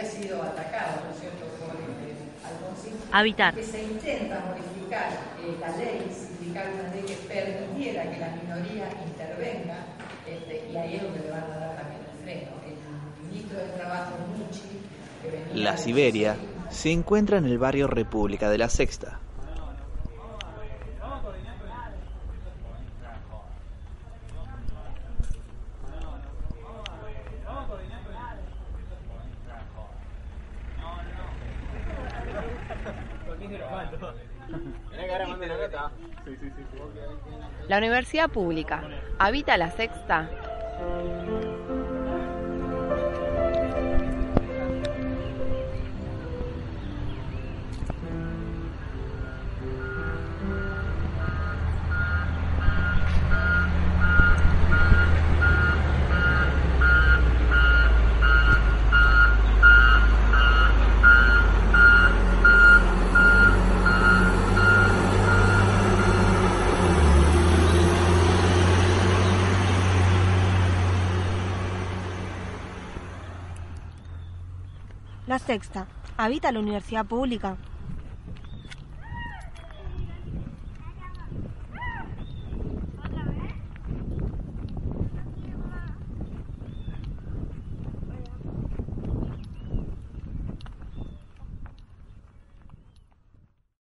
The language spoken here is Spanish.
atacado, ¿no es cierto?, por eh, Alfonsín, Habitar. que se intenta modificar eh, la ley, sindicar una ley que permitiera que la minoría intervenga, este, y ahí es donde le van a dar también el freno. El ministro del Trabajo, Mucci, que venía La de- Siberia se encuentra en el barrio República de la Sexta. La universidad pública. ¿Habita la sexta? La sexta. ¿Habita la universidad pública?